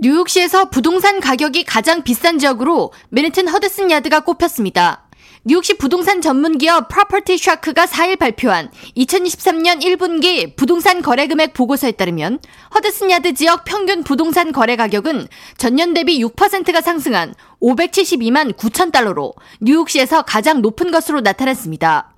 뉴욕시에서 부동산 가격이 가장 비싼 지역으로 맨해튼 허드슨 야드가 꼽혔습니다. 뉴욕시 부동산 전문기업 프로퍼티 샤크가 4일 발표한 2023년 1분기 부동산 거래 금액 보고서에 따르면 허드슨 야드 지역 평균 부동산 거래 가격은 전년 대비 6%가 상승한 572만 9천 달러로 뉴욕시에서 가장 높은 것으로 나타났습니다.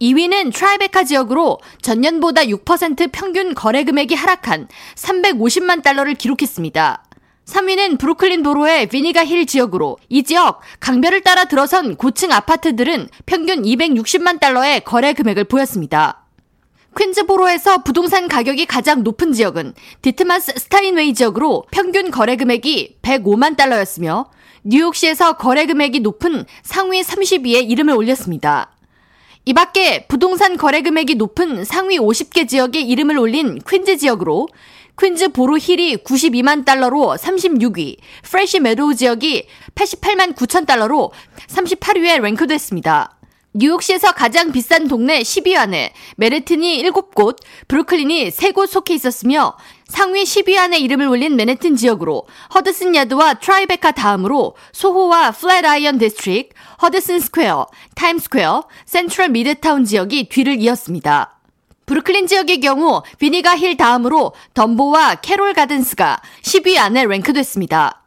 2위는 트라이베카 지역으로 전년보다 6% 평균 거래 금액이 하락한 350만 달러를 기록했습니다. 3위는 브루클린 보로의 비니거 힐 지역으로 이 지역 강변을 따라 들어선 고층 아파트들은 평균 260만 달러의 거래 금액을 보였습니다. 퀸즈보로에서 부동산 가격이 가장 높은 지역은 디트마스 스타인웨이 지역으로 평균 거래 금액이 105만 달러였으며 뉴욕시에서 거래 금액이 높은 상위 30위에 이름을 올렸습니다. 이 밖에 부동산 거래 금액이 높은 상위 50개 지역에 이름을 올린 퀸즈 지역으로 퀸즈보로 힐이 92만 달러로 36위, 프레시 메도우 지역이 88만 9천 달러로 38위에 랭크됐습니다. 뉴욕시에서 가장 비싼 동네 10위 안에 맨해튼이 7곳, 브루클린이 3곳 속해 있었으며 상위 10위 안에 이름을 올린 맨해튼 지역으로 허드슨 야드와 트라이베카 다음으로 소호와 플랫아이언 디스트릭, 허드슨 스퀘어, 타임 스퀘어, 센트럴 미드타운 지역이 뒤를 이었습니다. 브루클린 지역의 경우 비니거 힐 다음으로 덤보와 캐롤 가든스가 10위 안에 랭크됐습니다.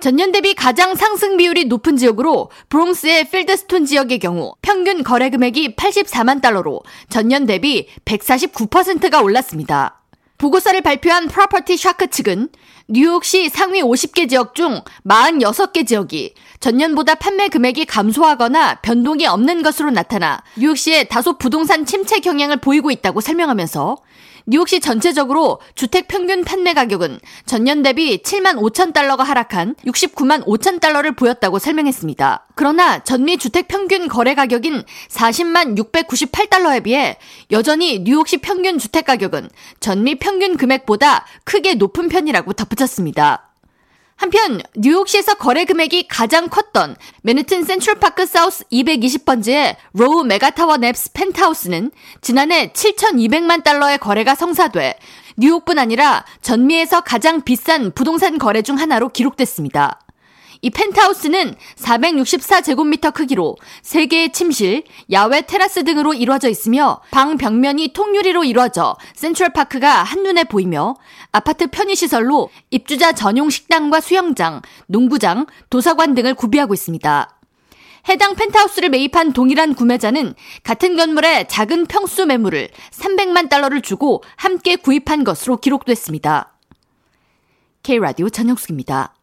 전년 대비 가장 상승 비율이 높은 지역으로 브롱스의 필드스톤 지역의 경우 평균 거래 금액이 84만 달러로 전년 대비 149%가 올랐습니다. 보고서를 발표한 프로퍼티 샤크 측은 뉴욕시 상위 50개 지역 중 46개 지역이 전년보다 판매 금액이 감소하거나 변동이 없는 것으로 나타나 뉴욕시에 다소 부동산 침체 경향을 보이고 있다고 설명하면서 뉴욕시 전체적으로 주택 평균 판매 가격은 전년 대비 7만 5천 달러가 하락한 69만 5천 달러를 보였다고 설명했습니다. 그러나 전미 주택 평균 거래 가격인 40만 698달러에 비해 여전히 뉴욕시 평균 주택 가격은 전미 평균 금액보다 크게 높은 편이라고 덧붙였습니다. 한편 뉴욕시에서 거래 금액이 가장 컸던 맨해튼 센트럴파크 사우스 220번지의 로우 메가타워 넵스 펜트하우스는 지난해 7,200만 달러의 거래가 성사돼 뉴욕뿐 아니라 전미에서 가장 비싼 부동산 거래 중 하나로 기록됐습니다. 이 펜트하우스는 464제곱미터 크기로 3개의 침실, 야외 테라스 등으로 이루어져 있으며 방 벽면이 통유리로 이루어져 센트럴파크가 한눈에 보이며 아파트 편의시설로 입주자 전용 식당과 수영장, 농구장, 도서관 등을 구비하고 있습니다. 해당 펜트하우스를 매입한 동일한 구매자는 같은 건물의 작은 평수 매물을 300만 달러를 주고 함께 구입한 것으로 기록됐습니다. K라디오 전영숙입니다.